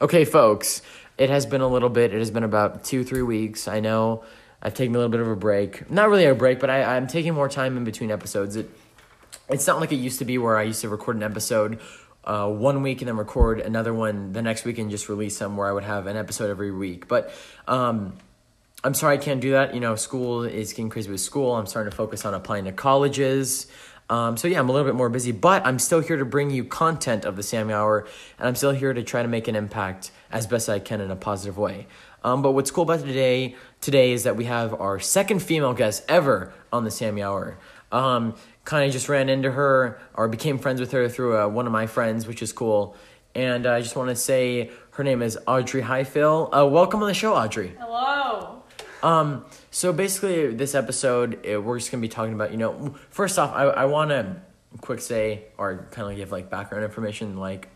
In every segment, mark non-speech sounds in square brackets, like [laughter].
Okay, folks, it has been a little bit. It has been about two, three weeks. I know I've taken a little bit of a break. Not really a break, but I, I'm taking more time in between episodes. It, it's not like it used to be where I used to record an episode uh, one week and then record another one the next week and just release them where I would have an episode every week. But um, I'm sorry I can't do that. You know, school is getting crazy with school. I'm starting to focus on applying to colleges. Um, so yeah, I'm a little bit more busy, but I'm still here to bring you content of the Sammy Hour, and I'm still here to try to make an impact as best I can in a positive way. Um, but what's cool about today today is that we have our second female guest ever on the Sammy Hour. Um, kind of just ran into her or became friends with her through uh, one of my friends, which is cool. And I just want to say her name is Audrey Highfill. Uh, welcome on the show, Audrey. Hello. Um, so basically, this episode, eh, we're just gonna be talking about, you know, first off, I, I want to quick say or kind of give like background information. Like,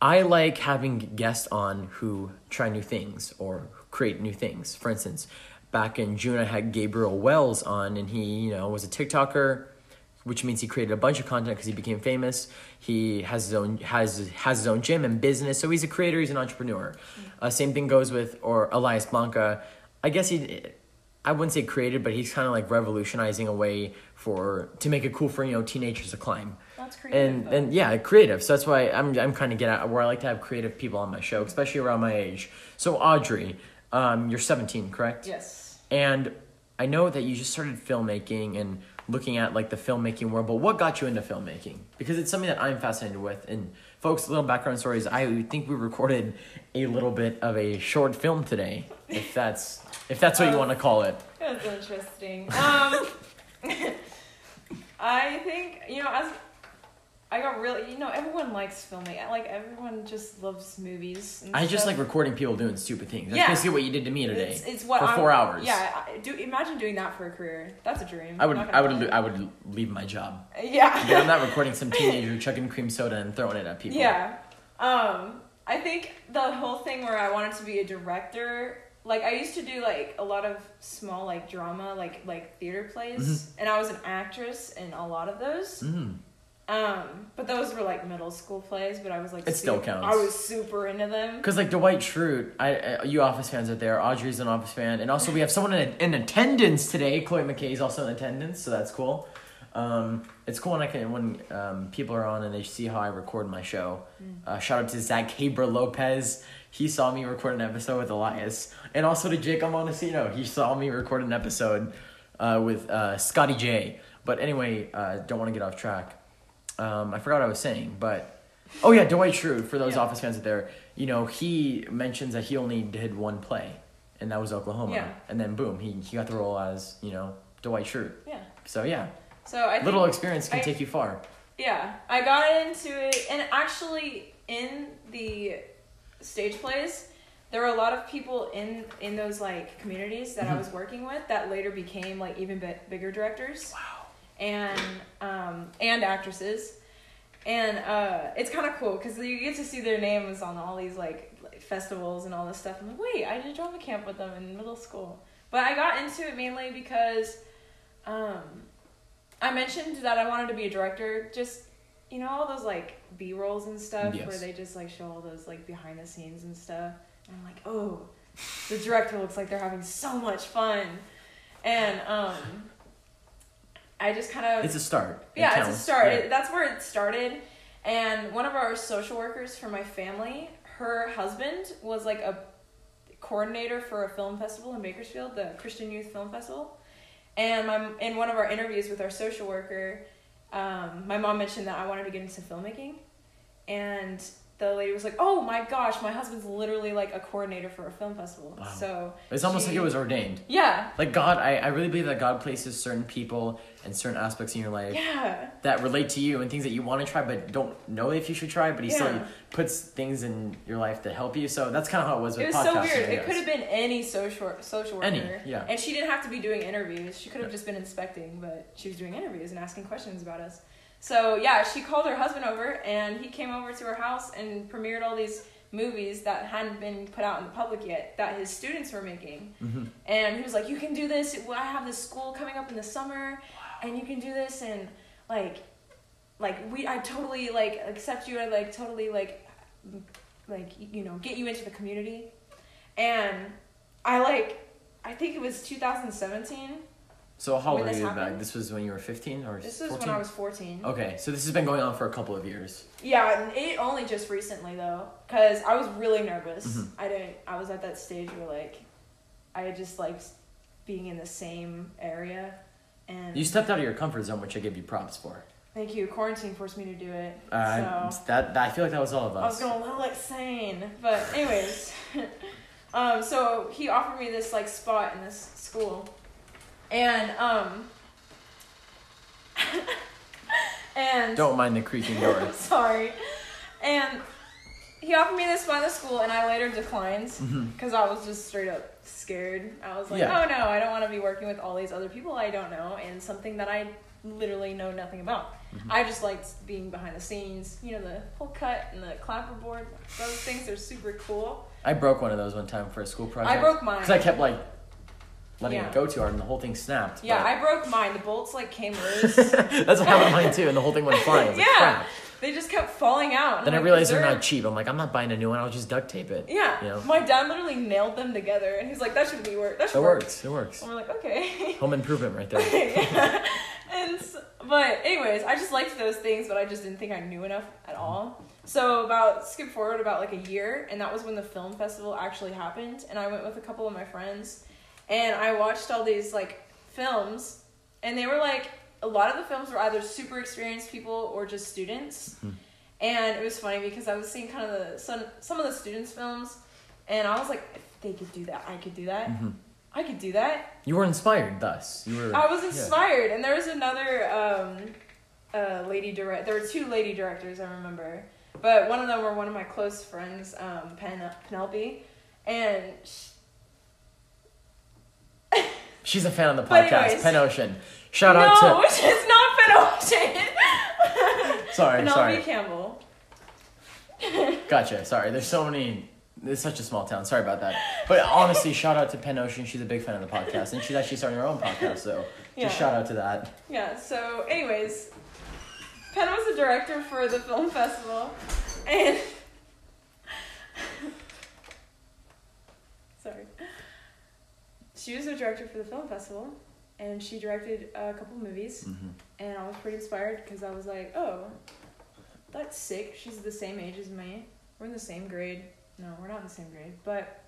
I like having guests on who try new things or create new things. For instance, back in June, I had Gabriel Wells on, and he, you know, was a TikToker, which means he created a bunch of content because he became famous. He has his own has has his own gym and business, so he's a creator. He's an entrepreneur. Uh, same thing goes with or Elias Blanca. I guess he, I wouldn't say created, but he's kind of like revolutionizing a way for to make it cool for you know teenagers to climb. That's creative. And and yeah, creative. So that's why I'm I'm kind of get out where I like to have creative people on my show, especially around my age. So Audrey, um, you're 17, correct? yes. And I know that you just started filmmaking and looking at like the filmmaking world, but what got you into filmmaking? Because it's something that I'm fascinated with. And folks, little background stories. I think we recorded a little bit of a short film today, if [laughs] that's if that's what you want to call it. That's interesting. Um, [laughs] I think you know as I got really you know everyone likes filming. Like everyone just loves movies. And I just like recording people doing stupid things. That's Yeah. basically what you did to me today. It's, it's what for I'm- four hours. Yeah, I- do imagine doing that for a career. That's a dream. I would I would lie. I would leave my job. Yeah. Yeah, I'm not recording some [laughs] teenager chugging cream soda and throwing it at people. Yeah. Um, I think the whole thing where I wanted to be a director, like I used to do like a lot of small like drama, like like theater plays, Mm-hmm. and I was an actress in a lot lot of those. Mm. Um, but those were like middle school plays, but I was like It still super- counts. I was super into them. Cause like Dwight Schrute, I, I you Office fans out there. Audrey's an Office fan, and also we have someone in, in attendance today. Chloe McKay is also in attendance, so that's cool. Um, it's cool when I can when um, people are on and they see how I record my show. Uh, shout out to Zach Haber Lopez. He saw me record an episode with Elias, and also to Jacob Montesino. He saw me record an episode uh, with uh, Scotty J. But anyway, uh, don't want to get off track. Um, I forgot what I was saying, but oh yeah, Dwight Schrute. For those Yeah. Office fans out there, you know he mentions that he only did one play, and that was Oklahoma. Yeah. And then boom, he he got the role as you know Dwight Schrute. Yeah. So yeah, So I think, little experience can I- take you far. Yeah, I got into it, and actually, in the stage plays, there were a lot of people in in those like communities that I Mhm. was working with that later became like even bi- bigger directors Wow. And um and actresses, and uh, it's kind of cool because you get to see their names on all these like, like festivals and all this stuff. I'm like, wait, I did drama camp with them in middle school, but I got into it mainly because. Um, I mentioned that I wanted to be a director. Just you know all those like B rolls and stuff Yes. where they just like show all those like behind the scenes and stuff. And I'm like, oh, the director looks like they're having so much fun, and um, I just kind of It's a start. It yeah, it's a start. Yeah. It- that's where it started. And one of our social workers for my family, her husband was like a coordinator for a film festival in Bakersfield, the Christian Youth Film Festival. And my in one of our interviews with our social worker, um, my mom mentioned that I wanted to get into filmmaking, and the lady was like, "Oh my gosh, my husband's literally like a coordinator for a film festival." Wow. So It's almost she- like it was ordained. yeah, Like God, I, I really believe that God places certain people and certain aspects in your life yeah. that relate to you and things that you want to try but don't know if you should try, but He still puts things in your life to help you. So that's kind of how it was with It was so weird. It could have been any social social worker. Any, yeah. And she didn't have to be doing interviews. She could have just been inspecting, but she was doing interviews and asking questions about us. So yeah, she called her husband over, and he came over to her house and premiered all these movies that hadn't been put out in the public yet that his students were making. Mhm. And he was like, "You can do this. I have this school coming up in the summer, and you can do this." And like, like we, I totally like accept you. I like totally like like you know get you into the community, and I like I think it was 2017. So how old were you back? This was when you were 15 or This was 14? when I was 14. Okay, so this has been going on for a couple of years. Yeah, it only just recently though, cause I was really nervous. Mhm. I didn't. I was at that stage where like, I just liked being in the same area, and You stepped out of your comfort zone, which I give you props for. thank you. Quarantine forced me to do it. Uh, so that, that I feel like that was all of us. I was going a little insane, but anyways, [laughs] um, so he offered me this like spot in this school, and um, [laughs] and Don't mind the creaking door. [laughs] Sorry. And he offered me this in the school, and I later declined because I was just straight up scared. I was like, Yeah. oh no, I don't want to be working with all these other people I don't know and something that I literally know nothing about. Mm-hmm. I just liked being behind the scenes, you know, the whole cut and the clapperboard. Those things are super cool. I broke one of those one time for a school project. I broke mine. Because I kept like letting Yeah. it go too hard and the whole thing snapped. Yeah, but- I broke mine. The bolts like came [laughs] loose. That's what happened to mine too, and the whole thing went flying. Like, yeah, crap. they just kept falling out. Then I like, realized they're not cheap. I'm like, I'm not buying a new one. I'll just duct tape it. Yeah, You know? my dad literally nailed them together, and he's like, "That should be work. That should It work." works. It works. And we're like, "Okay." [laughs] Home improvement right there. [laughs] yeah. And s- but anyways, I just liked those things, but I just didn't think I knew enough at mm-hmm. all. So about skip forward about like a year, and that was when the film festival actually happened, and I went with a couple of my friends, and I watched all these like films, and they were like a lot of the films were either super experienced people or just students, Hmm. and it was funny because I was seeing kind of the some some of the students' films, and I was like, if they could do that, I could do that. Mhm. I could do that. You were inspired, thus. You were. I was yeah. inspired, and there was another um, uh, lady direct. There were two lady directors I remember, but one of them were one of my close friends, um, Pen- Penelope, and She's a fan of the podcast. anyways. Pen Ocean. Shout out to no, [laughs] she's not Pen Ocean. [laughs] Sorry, Penelope sorry. Campbell. Gotcha. Sorry. There's so many. It's such a small town. Sorry about that. But honestly, shout out to Pen Ocean. She's a big fan of the podcast, and she's actually starting her own podcast. So Yeah. just shout out to that. Yeah. So, anyways, Pen was the director for the film festival, and [laughs] sorry, she was the director for the film festival, and she directed a couple movies, Mhm. and I was pretty inspired because I was like, oh, that's sick. She's the same age as me. We're in the same grade. No, we're not in the same grade, but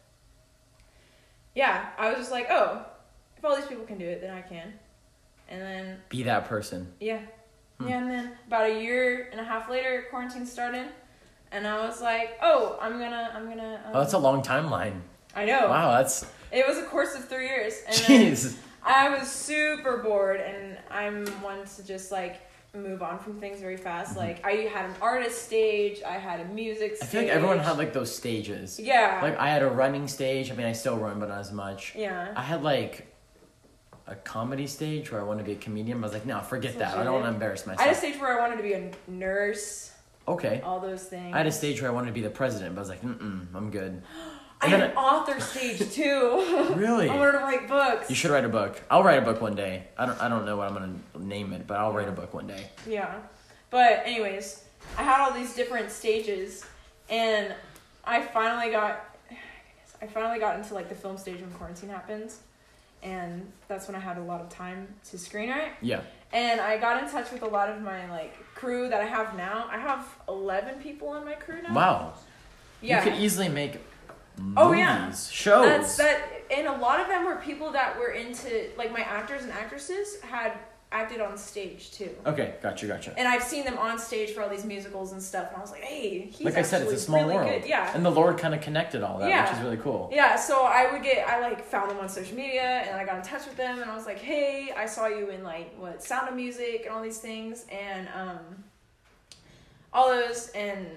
yeah, I was just like, oh, if all these people can do it, then I can. And then Be that person. yeah. Hmm. Yeah, and then about a year and a half later, quarantine started, and I was like, "Oh, I'm gonna, I'm gonna." Um, Oh, that's a long timeline. I know. Wow, that's. It was a course of three years, and Jeez. I was super bored, and I'm one to just like move on from things very fast. Mm-hmm. Like I had an artist stage, I had a music. Stage. I feel like everyone had like those stages. Yeah. Like I had a running stage. I mean, I still run, but not as much. yeah. I had like a comedy stage where I wanted to be a comedian. I was like, no, forget That's that. I don't want to embarrass myself. I had a stage where I wanted to be a nurse. okay. All those things. I had a stage where I wanted to be the president, but I was like, mm-mm, I'm good. [gasps] [gasps] I and had then an author stage too. [laughs] Really? I wanted to write books. You should write a book. I'll write a book one day. I don't. I don't know what I'm gonna name it, but I'll write a book one day. Yeah. But anyways, I had all these different stages and I finally got I finally got into like the film stage when quarantine happens. And that's when I had a lot of time to screenwrite. Yeah. And I got in touch with a lot of my like crew that I have now. I have eleven people on my crew now. Wow. Yeah. You could easily make movies, Oh, yeah. shows. That's that and a lot of them were people that were into like my actors and actresses had acted on stage too. Okay, gotcha, gotcha. And I've seen them on stage for all these musicals and stuff, and I was like, hey, he's like I said, it's a small really world. Good. Yeah. And the Lord kind of connected all that, Yeah. which is really cool. Yeah, so I would get, I like found them on social media and I got in touch with them and I was like, hey, I saw you in like, what, Sound of Music and all these things and um, all those. And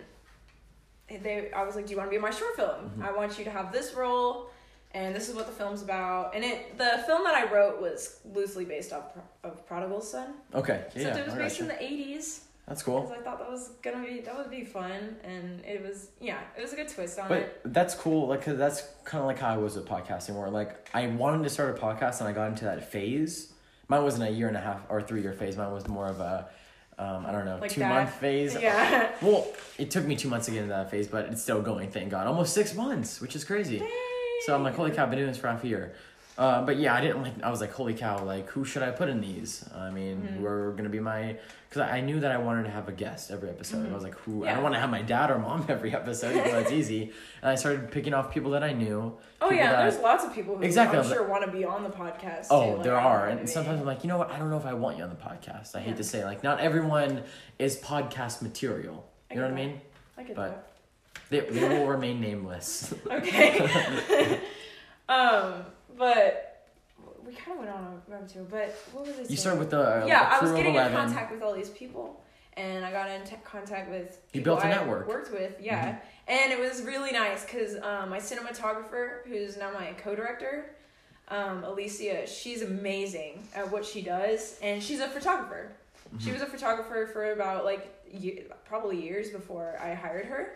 they, I was like, do you want to be in my short film? Mhm. I want you to have this role and this is what the film's about. And it, the film that I wrote was loosely based off of Prodigal Son. Okay, yeah, So it was based in the 80s. That's Because cool. I thought that was gonna be that would be fun, and it was yeah, it was a good twist on But it. But that's cool, like, cause that's kind of like how I was with podcasting, where like I wanted to start a podcast and I got into that phase. Mine wasn't a year and a half or three year phase. Mine was more of a um, I don't know Like two that. month phase. Yeah. [laughs] Well, it took me two months to get into that phase, but it's still going. Thank God, almost six months, which is crazy. So I'm like, holy cow, I've been doing this for half a year. Uh, but yeah, I didn't like. I was like, holy cow, like who should I put in these? I mean, Mm-hmm. who are gonna be my? Because I I knew that I wanted to have a guest every episode. I was like, who? I don't want to have my dad or mom [laughs] every episode. Though it's easy. And I started picking off people that I knew. Oh yeah, that- there's lots of people who Exactly, I'm I sure want to be on the podcast. Oh, too. Like, there are, and sometimes. I'm like, you know what? I don't know if I want you on the podcast. I hate Yeah. to say, like, not everyone is podcast material. I You know what I mean? I get but- They, they will remain nameless. [laughs] Okay. [laughs] um, but we kind of went on a rabbit trail. But what was I saying? You started with the uh, yeah, I was getting in contact with all these people, and I got in t- contact with You built a I network. Worked with, yeah, Mm-hmm. and it was really nice because um, my cinematographer, who's now my co-director, um, Alicia, she's amazing at what she does, and she's a photographer. She Mm-hmm. was a photographer for about like probably years before I hired her.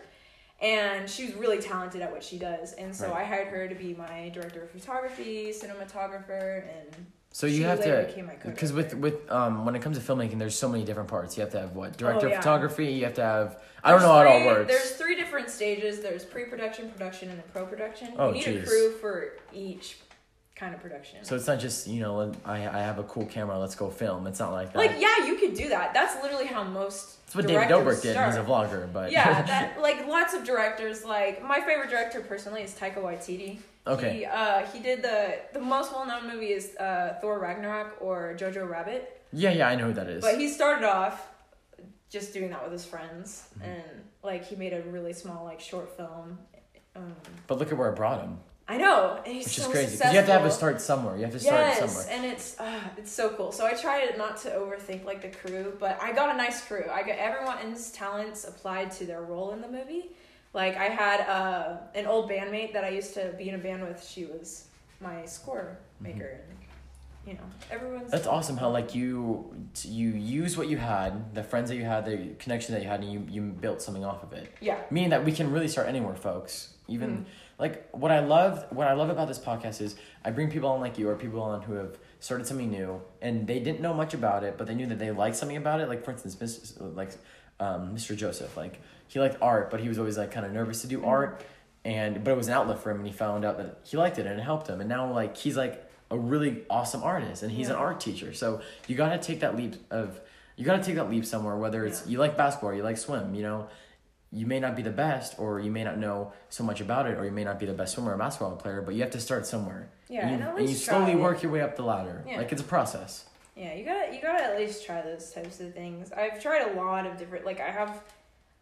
And she was really talented at what she does. And so Right. I hired her to be my director of photography, cinematographer, and So you she have to, because with with um when it comes to filmmaking, there's so many different parts. You have to have what director Oh, of photography. You have to have I don't There's know how it all works. There's three different stages. There's pre-production, production, and then pro-production. Oh, you need jeez. a crew for each kind of production. So it's not just you know I I have a cool camera, let's go film. It's not like that. like, yeah, you could do that. That's literally how most. That's what David Dobrik did. start. He's a vlogger, but yeah, [laughs] that like lots of directors. Like my favorite director personally is Taika Waititi. Okay. He, uh, he did the the most well known movie is uh, Thor Ragnarok or Jojo Rabbit. yeah, yeah, I know who that is. But he started off just doing that with his friends, Mm-hmm. and like he made a really small like short film. Um, But look at where it brought him, I know, and he's which so is crazy. Because you have to have a start somewhere. You have to start Yes, somewhere. and it's uh, it's so cool. So I try not to overthink like the crew, but I got a nice crew. I got everyone's talents applied to their role in the movie. Like I had uh, an old bandmate that I used to be in a band with. She was my score maker, and you know everyone's. Mm-hmm. That's awesome. How like you you use what you had, the friends that you had, the connection that you had, and you you built something off of it. Yeah. Meaning that we can really start anywhere, folks. Even Mm. like what I love, what I love about this podcast is I bring people on like you or people on who have started something new and they didn't know much about it, but they knew that they liked something about it. Like for instance, Mr. like um, Mr. Joseph, like he liked art, but he was always like kind of nervous to do Mm-hmm. art, and but it was an outlet for him, and he found out that he liked it and it helped him, and now like he's like a really awesome artist, and he's an art teacher. So you gotta take that leap of you gotta take that leap somewhere, whether it's Yeah. you like basketball, or you like swim, you know you may not be the best or you may not know so much about it or you may not be the best swimmer or basketball player but you have to start somewhere Yeah, and you, and at and you slowly try. work your way up the ladder Yeah. like it's a process Yeah, you gotta you gotta at least try those types of things. I've tried a lot of different like I have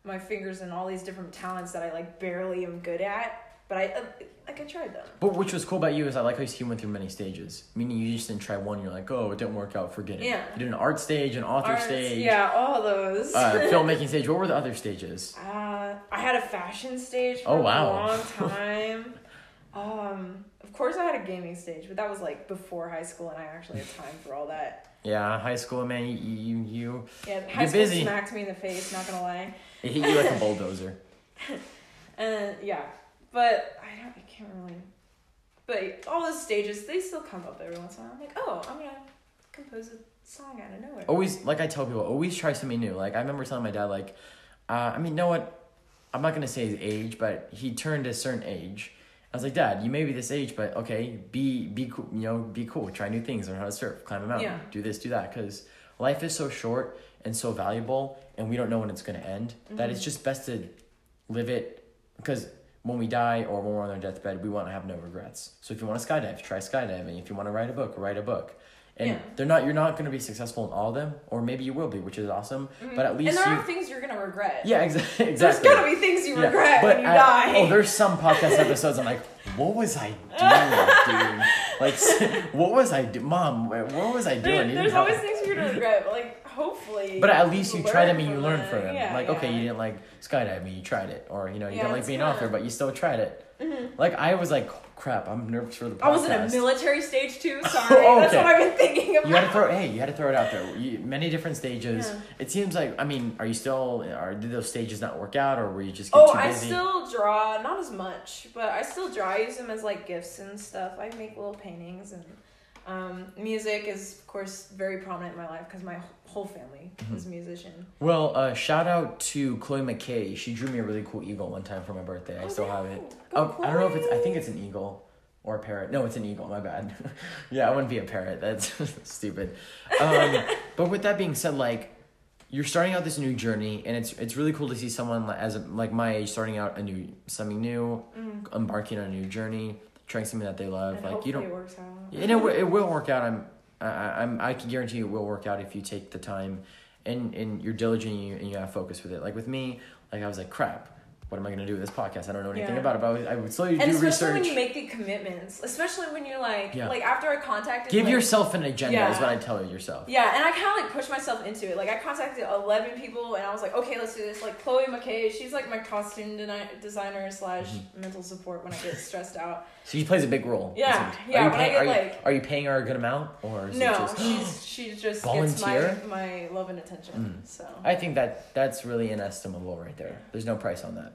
my fingers in all these different talents that I like barely am good at, but I uh, like I tried them. but which was cool about you is i like how you went through many stages meaning you just didn't try one you're like oh it didn't work out forget it Yeah. you did an art stage an author Arts, stage yeah, all those. uh, [laughs] filmmaking stage what were the other stages Uh, I had a fashion stage for Oh, wow. a long [laughs] time. um, of course, I had a gaming stage, but that was like before high school, and I actually had time for all that. yeah high school man you you, you Yeah, You're high school busy. smacked me in the face. Not gonna lie. it hit you like a bulldozer And [laughs] yeah, but I don't. I can't really. But all those stages, they still come up every once in a while. I'm like, oh, I'm gonna compose a song out of nowhere. always like I tell people, always try something new. Like I remember telling my dad, like, uh, I mean, you know what? I'm not gonna say his age, but he turned a certain age. I was like, Dad, you may be this age, but okay, be be cool. You know, be cool. Try new things. Learn how to surf. Climb a mountain. Yeah. Do this. Do that. Because life is so short and so valuable, and we don't know when it's gonna end. That it's just best to live it. Because when we die or when we're on our deathbed, we want to have no regrets. So if you want to skydive, try skydiving. If you want to write a book, write a book. And Yeah. they're not. You're not going to be successful in all of them, or maybe you will be, which is awesome. Mm-hmm. But at least and there you. are things you're gonna regret. yeah, exa- [laughs] exactly. There's gonna be things you Yeah, regret but when you I- die. Oh, there's some podcast episodes I'm like, what was I [laughs] doing, dude? Like, [laughs] what was I do, Mom? What was I doing? You there's always things you're gonna regret, but like hopefully. But at least you try them and you learned from learn it. from them. Yeah, like, okay, you didn't like skydiving, you tried it, or you know, you Yeah, don't like being an author, but you still tried it. Mm-hmm. Like, I was like, crap, I'm nervous for the podcast. I was in a military stage too. [laughs] Sorry, Oh, that's what I've been thinking about. You had to throw. Hey, you had to throw it out there. You, many different stages. Yeah. It seems like. I mean, are you still? Are did those stages not work out, or were you just get Oh, I still draw, not as much, but I still draw. I use them as like gifts and stuff. I make little paintings and Um, music is of course very prominent in my life because my whole family Mm-hmm. is a musician. Well, uh, shout out to Chloe McKay. She drew me a really cool eagle one time for my birthday. I Oh, still have it. Oh, I don't know if it's. I think it's an eagle or a parrot. No, it's an eagle. My bad. [laughs] yeah, I wouldn't be a parrot. That's [laughs] stupid. Um, [laughs] but with that being said, like you're starting out this new journey, and it's it's really cool to see someone as a, like my age starting out a new something new, embarking on a new journey, trying something that they love. And like you don't. it works out. And it, it will work out. I'm, I, I- I'm, I can guarantee you it will work out if you take the time, and and you're diligent and you, and you have focus with it. Like with me, like I was like, crap, what am I gonna do with this podcast? I don't know anything Yeah. about it, but I would, I would slowly And do especially research. when you make the commitments, especially when you're like, Yeah. like after I contacted, Give like, yourself an agenda, is Yeah. what I tell yourself. Yeah, and I kind of like pushed myself into it. Like I contacted eleven people, and I was like, okay, let's do this. Like Chloe McKay, she's like my costume deni- designer slash Mm-hmm. mental support when I get stressed out. [laughs] So she plays a big role. Yeah, Are yeah, you when I paying, get, are, you, like- are you paying her a good amount, or is No, just? she's she just Volunteer? gets my my love and attention. Mm. So I think that that's really inestimable right there. There's no price on that.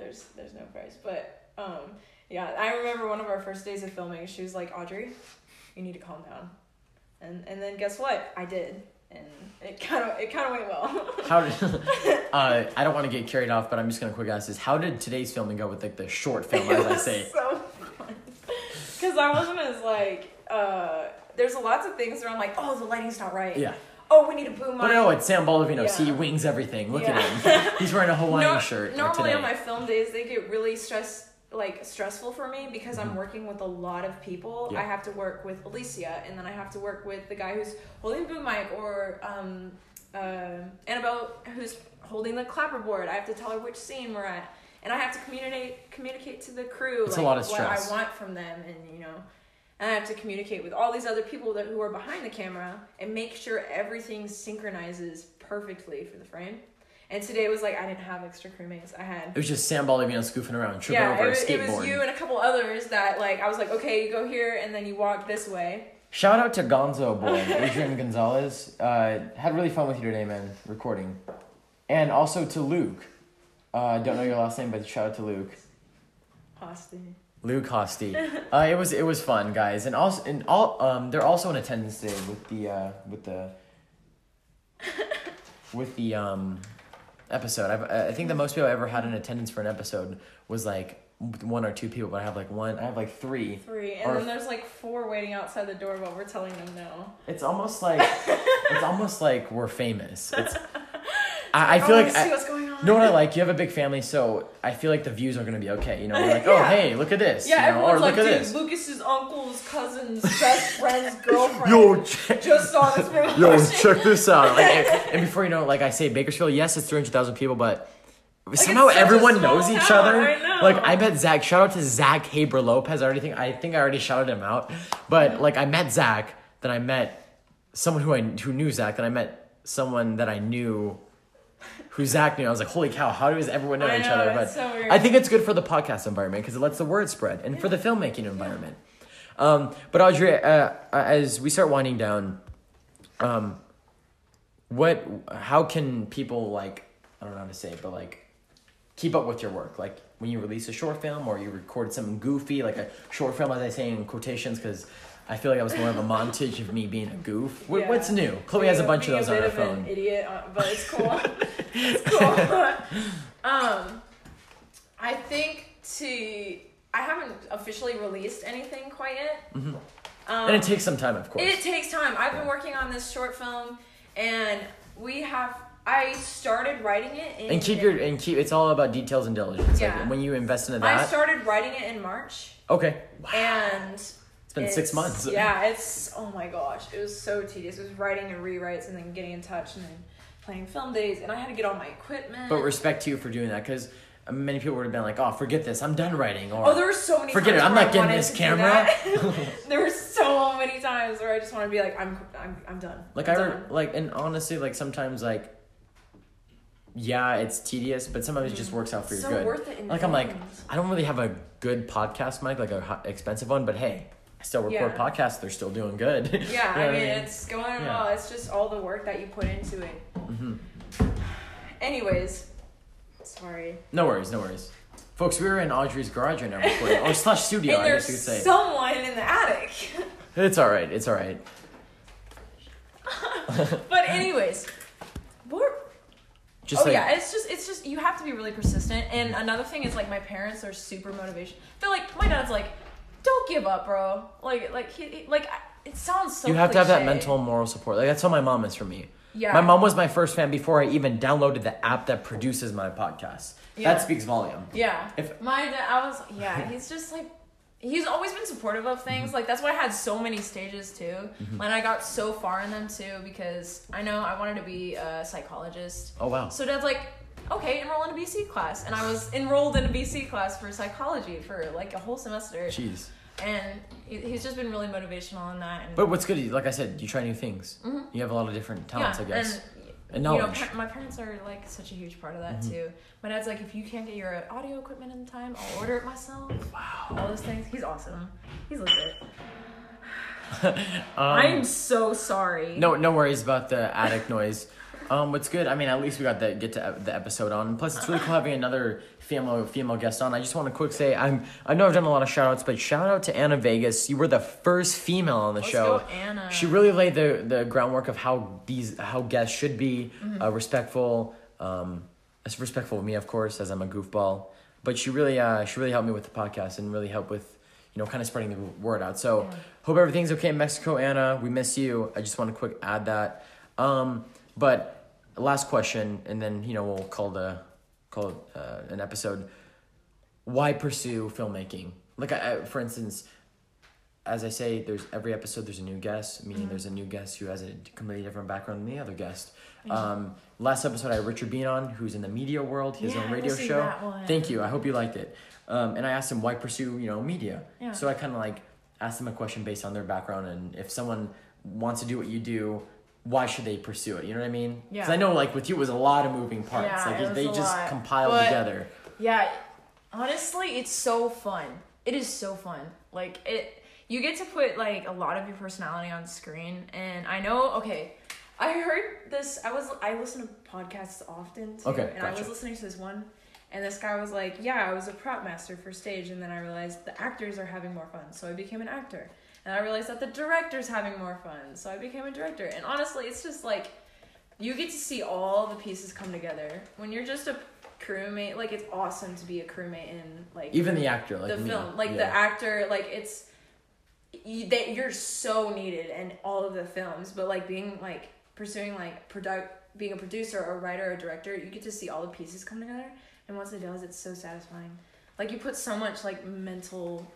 There's there's no price, but um yeah, I remember one of our first days of filming. She was like, Audrey, you need to calm down, and and then guess what? I did, and it kind of it kind of went well. How did? [laughs] uh, I don't want to get carried off, but I'm just gonna quick ask this: How did today's filming go with like the short film, as I say? so fun. Because I wasn't as like, uh, there's lots of things where I'm like, oh, the lighting's not right. Yeah. Oh, we need a boom But mic. no, it's Sam Baldovino. Yeah. See, he wings everything. Look Yeah. at him. He's wearing a Hawaiian Nor- shirt. Normally on my film days, they get really stress like stressful for me because I'm Mhm. working with a lot of people. Yeah. I have to work with Alicia, and then I have to work with the guy who's holding the boom mic, or um, uh, Annabelle who's holding the clapperboard. I have to tell her which scene we're at, and I have to communicate communicate to the crew It's a like lot of what. I want from them, and you know. And I have to communicate with all these other people that who are behind the camera and make sure everything synchronizes perfectly for the frame. And today was like I didn't have extra crewmates. I had It was just Sam Baldovino scoofing around, tripping yeah, over it a was, it skateboard. was you and a couple others that like I was like, okay, you go here and then you walk this way. Shout out to Gonzo boy, [laughs] Adrian Gonzalez. Uh, had really fun with you today, man, recording. And also to Luke. Uh, don't know your last name, but shout out to Luke. Austin. Luke Hosty. Uh, it was it was fun, guys, and also and all um they're also in attendance today with the uh with the [laughs] with the um episode. I've, I think the most people I ever had in attendance for an episode was like one or two people, but I have like one. I have like three. Three. And Or- then there's like four waiting outside the door while we're telling them no. It's almost like it's almost like we're famous. It's [laughs] I, I feel oh, like see I, what's going on. You know what I like. You have a big family, so I feel like the views are gonna be okay. You know, we're like, oh [laughs] hey, look at this. Yeah, you know, or everyone's look like, at dude, this. Lucas's uncle's cousin's best friend's [laughs] girlfriend Yo, check, just saw this [laughs] promotion. yo, check this out. Like, and, before you know, it, like I say, Bakersfield, yes, it's three hundred thousand people, but somehow such a everyone knows each town, other. I. Like I met Zach. Shout out to Zach Haber Lopez. I already think I think I already shouted him out, but like I met Zach, then I met someone who I who knew Zach, then I met someone that I knew. Who Zach knew? I was like, "Holy cow! How does everyone know I each know, other?" But so. I think it's good for the podcast environment because it lets the word spread, and for the filmmaking environment. Um, but Audrey, uh, as we start winding down, um, what, how can people like, I don't know how to say it, but like, keep up with your work? Like when you release a short film or you record something goofy, like a short film, as I say in quotations, because I feel like I was more of a montage of me being a goof. What, Yeah. What's new? Chloe has a bunch of those on bit her of phone. An idiot, uh, but it's cool. [laughs] it's cool. um, I think to I haven't officially released anything quite yet. Mhm. Um, And it takes some time, of course. It takes time. I've been working on this short film, and we have. I started writing it in. and keep your and keep. It's all about details and diligence. Yeah. Like when you invest into that. I started writing it in March, okay. Wow. and It's been six months. Yeah, it's oh my gosh, it was so tedious. It was writing and rewrites, and then getting in touch, and then playing film days, and I had to get all my equipment. But respect to you for doing that because uh, many people would have been like, "Oh, forget this. I'm done writing." Or Oh, there were so many. Forget it, I'm not getting this camera. [laughs] [laughs] there were so many times where I just want to be like, I'm, I'm, I'm done. like I'm I done. re- like and honestly, like sometimes like, yeah, it's tedious, but sometimes it just mm-hmm. works out for your so good. worth it. In Like I'm like. I don't really have a good podcast mic, like a expensive one, but hey, I still record Yeah. podcasts. They're still doing good. [laughs] yeah, You know I what mean, it's going Yeah. well. It's just all the work that you put into it. hmm Anyways, sorry. No worries, no worries, folks. We were in Audrey's garage right now recording, or slash [laughs] studio. I guess you could say. someone in the attic. [laughs] It's all right. It's all right. but anyways, we're Just oh like, yeah, it's just it's just you have to be really persistent. And another thing is like my parents are super motivation. They're like my dad's like, give up, bro. Like like he, he- like it sounds so. you have to have that mental and moral support. Like that's how my mom is for me. Yeah. My mom was my first fan before I even downloaded the app that produces my podcast. Yeah. That speaks volume. Yeah. If- my dad, I was yeah. He's just like. He's always been supportive of Mm-hmm. things. Like that's why I had so many stages too. And I got so far in them too because I know I wanted to be a psychologist. Oh wow. So dad's like, okay, enroll in a BC class, and I was enrolled in a BC class for psychology for like a whole semester, Jeez. And he's just been really motivational in that. And But what's good, like I said, you try new things. You have a lot of different talents, Mm-hmm. yeah, I guess. and And you know, knowledge. my parents are like such a huge part of that Mm-hmm. too. My dad's like, if you can't get your audio equipment in time, I'll order it myself. Wow. All those things. He's awesome. He's legit. [laughs] Um, I'm so sorry. No, no worries about the attic noise. Um, what's good? I mean, at least we got the get to the episode on. Plus, it's really cool having another female female guest on. I just want to quick say I'm I know I've done a lot of shout outs, but shout out to Anna Vegas. You were the first female on the Let's show. go, Anna. She really laid the the groundwork of how these how guests should be Mm-hmm. uh, respectful. Um, as respectful of me, of course, as I'm a goofball. But she really uh, she really helped me with the podcast and really helped with you know kind of spreading the word out. So Yeah. hope everything's okay in Mexico, Anna. We miss you. I just want to quick add that. Um, but last question, and then you know we'll call the call it, uh, an episode. Why pursue filmmaking? Like, I, I, for instance, as I say, there's every episode there's a new guest, meaning Mm-hmm. there's a new guest who has a completely different background than the other guest. Um, last episode I had Richard Bean on, who's in the media world. He has Yeah, his own radio show. that one. Thank you. I hope you liked it. Um, and I asked him why pursue you know media. Yeah. So I kind of like asked them a question based on their background and if someone wants to do what you do. Why should they pursue it? You know what I mean? Because Yeah. I know, like with you, it was a lot of moving parts. Yeah, like it was they a just lot. compiled But- together. Yeah, honestly, it's so fun. It is so fun. Like it you get to put like a lot of your personality on screen and I know okay, I heard this I was I listen to podcasts often too Okay, and I gotcha. was listening to this one and this guy was like, "Yeah, I was a prop master for stage and then I realized the actors are having more fun, so I became an actor." And I realized that the director's having more fun, so I became a director. And honestly, it's just like you get to see all the pieces come together. When you're just a crewmate like it's awesome to be a crewmate in like Even the actor, like the me. film. Like the actor like it's you, that you're so needed in all of the films. But like being like pursuing like product being a producer or writer or director you get to see all the pieces come together. And once it does it's so satisfying. Like you put so much like mental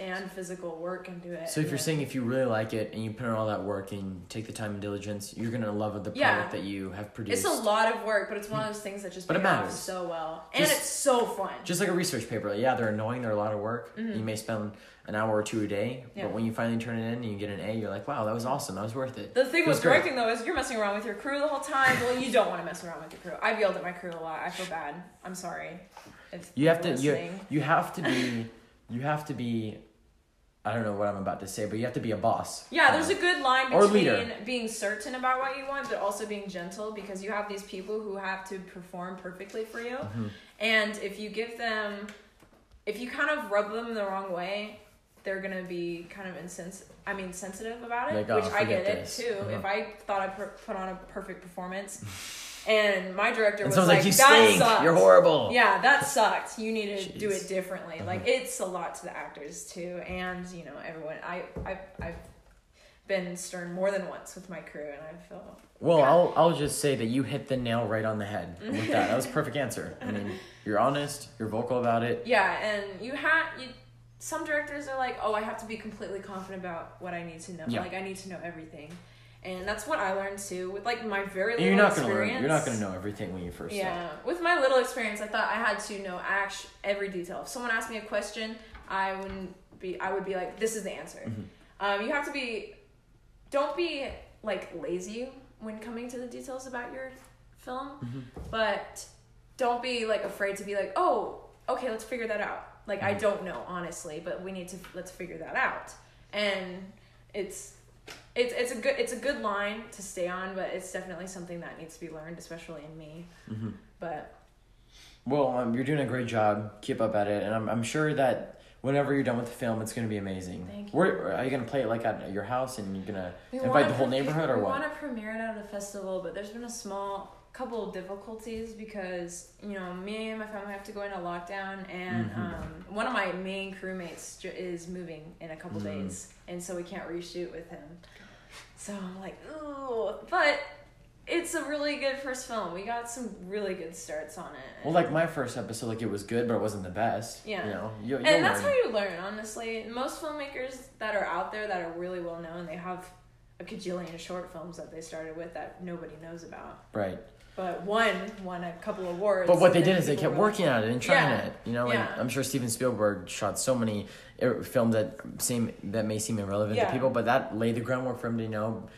and physical work into it So if you're saying if you really like it and you put in all that work and take the time and diligence, you're gonna love the product Yeah. that you have produced. it's a lot of work but it's one of those things that just But it matters. so well and Just- it's so fun Just like a research paper. Yeah, they're annoying. They're a lot of work. You may spend an hour or two a day, Mm-hmm. Yeah. but when you finally turn it in and you get an A, you're like, wow, that was awesome. That was worth it. The thing It with directing though is you're messing around with your crew the whole time. Well, you don't want to mess around with your crew. I've yelled at my crew a lot. I feel bad. I'm sorry. You have to you, you have to be [laughs] you have to be I don't know what I'm about to say, but you have to be a boss. Yeah, there's a good line between being certain about what you want, but also being gentle because you have these people who have to perform perfectly for you. Mm-hmm. And if you give them, if you kind of rub them the wrong way, they're gonna be kind of insens- I mean, sensitive about it, Like, oh, which I get this. it too. Uh-huh. If I thought I per- put on a perfect performance, [laughs] and my director And was like, like, you "That stink. sucked." You're horrible. Yeah, that sucked. You need to do it differently. Uh-huh. Like it's a lot to the actors too, and you know everyone. I I I've been stern more than once with my crew, and I feel Well, Yeah. I'll I'll just say that you hit the nail right on the head [laughs] with that. That was a perfect answer. I mean, you're honest. You're vocal about it. yeah. And you had you. Some directors are like, oh, I have to be completely confident about what I need to know. Yeah. Like I need to know everything, and that's what I learned too with like my very And little you're not gonna experience. learn. You're not gonna know everything when you first start. Yeah, with my little experience, I thought I had to know act every detail. If someone asked me a question, I wouldn't be. I would be like, "This is the answer." Mm-hmm. Um, you have to be. Don't be like lazy when coming to the details about your film, Mm-hmm. but don't be like afraid to be like, "Oh, okay, let's figure that out." Like Mm-hmm. I don't know honestly, but we need to let's figure that out. And it's it's it's a good it's a good line to stay on, but it's definitely something that needs to be learned, especially in me. Mm-hmm. But Well, um, you're doing a great job. Keep up at it, and I'm I'm sure that whenever you're done with the film, it's gonna be amazing. Thank you. Where are you gonna play it like at your house and you're gonna We invite the whole pre- neighborhood or we what? want to premiere it at a festival, but there's been a small couple of difficulties because you know me and my family have to go into lockdown, and Mhm. um, one of my main crewmates is moving in a couple Mm. days, and so we can't reshoot with him. So I'm like, ooh, but it's a really good first film. We got some really good starts on it. Well, like my first episode, like it was good, but it wasn't the best. Yeah. You know, you, and that's learn. how you learn, honestly. Most filmmakers that are out there that are really well known, they have a cajillion short films that they started with that nobody knows about. right. But one won a couple of awards. But what they did is they kept working at it and trying Yeah. it. You know, and I'm sure Steven Spielberg shot so many er, films that seem that may seem irrelevant Yeah. to people, but that laid the groundwork for him to you know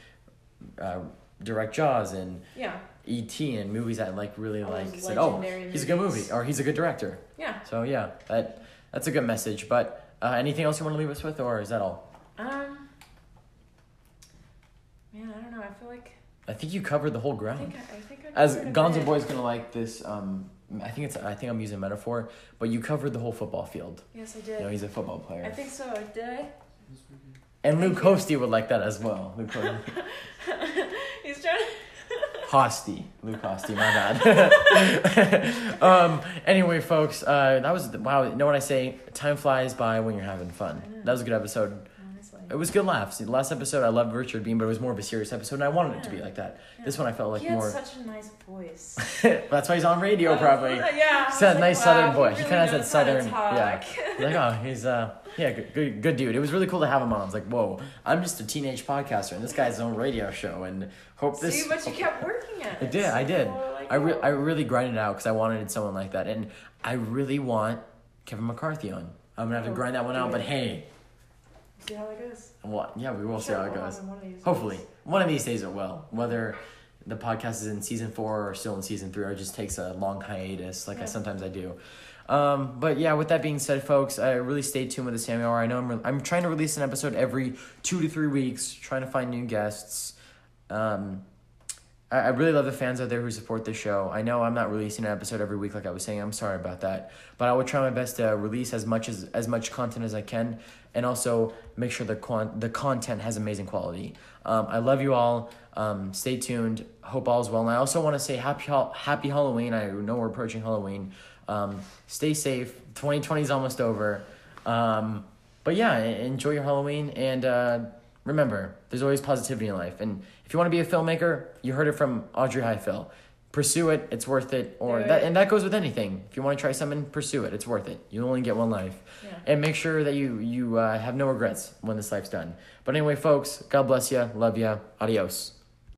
uh, direct Jaws and Yeah, E.T. and movies that like really All like said, oh, legendary he's a good movie or he's a good director. yeah. So yeah, that that's a good message. But uh, anything else you want to leave us with, or is that all? Um, man, I don't know. I feel like I think you covered the whole ground. I think I, I think I As Gonzo. Boy's gonna like this. Um, I think it's. I think I'm using metaphor, but you covered the whole football field. Yes, I You did. know, he's a football player. I think so. Did I? And Luke. Hosty would like that as well. [laughs] Luke [laughs] He's trying. to... Hosty. Luke Hosty, my bad. [laughs] um, anyway, folks, uh, that was, wow, you know what I say? Time flies by when you're having fun. That was a good episode. It was good laughs. The last episode, I loved Richard Bean, but it was more of a serious episode, and I wanted it to be like that. Yeah. This one, I felt like he had more. such a nice voice. [laughs] That's why he's on radio, probably. Yeah. He's got a nice like, southern wow, voice. He He kinda has that southern- yeah. [laughs] like, oh, he's uh, yeah, good, good, good dude. It was really cool to have him on. I was like, whoa, I'm just a teenage podcaster, and this guy's his own radio show, and hope this. See, but you kept working at I did, I did. like, I, re-. I really grinded it out because I wanted someone like that, and I really want Kevin McCarthy on. I'm gonna have to Oh, grind that one out, but hey, See how that goes. what? Yeah, we will see how it goes. one Hopefully, ones. one of these days it will. Whether the podcast is in season four or still in season three, or just takes a long hiatus, like I sometimes I do. Um, but yeah, with that being said, folks, I really stay tuned with the Hour. I know I'm, re- I'm trying to release an episode every two to three weeks, trying to find new guests. Um, I, I really love the fans out there who support the show. I know I'm not releasing an episode every week, like I was saying. I'm sorry about that, but I will try my best to release as much as as much content as I can, and also make sure the con- the content has amazing quality. Um, I love you all. Um, stay tuned. Hope all is well. And I also want to say happy happy Halloween. I know we're approaching Halloween. Um, stay safe. 2020 is almost over. Um, but yeah, enjoy your Halloween and uh, remember, there's always positivity in life. And if you want to be a filmmaker, you heard it from Audrey Highfill. Pursue it; it's worth it. Or that, and that goes with anything. If you want to try something, pursue it. It's worth it. You only get one life, Yeah. and make sure that you you uh, have no regrets when this life's done. But anyway, folks, God bless you. Love you. Adios.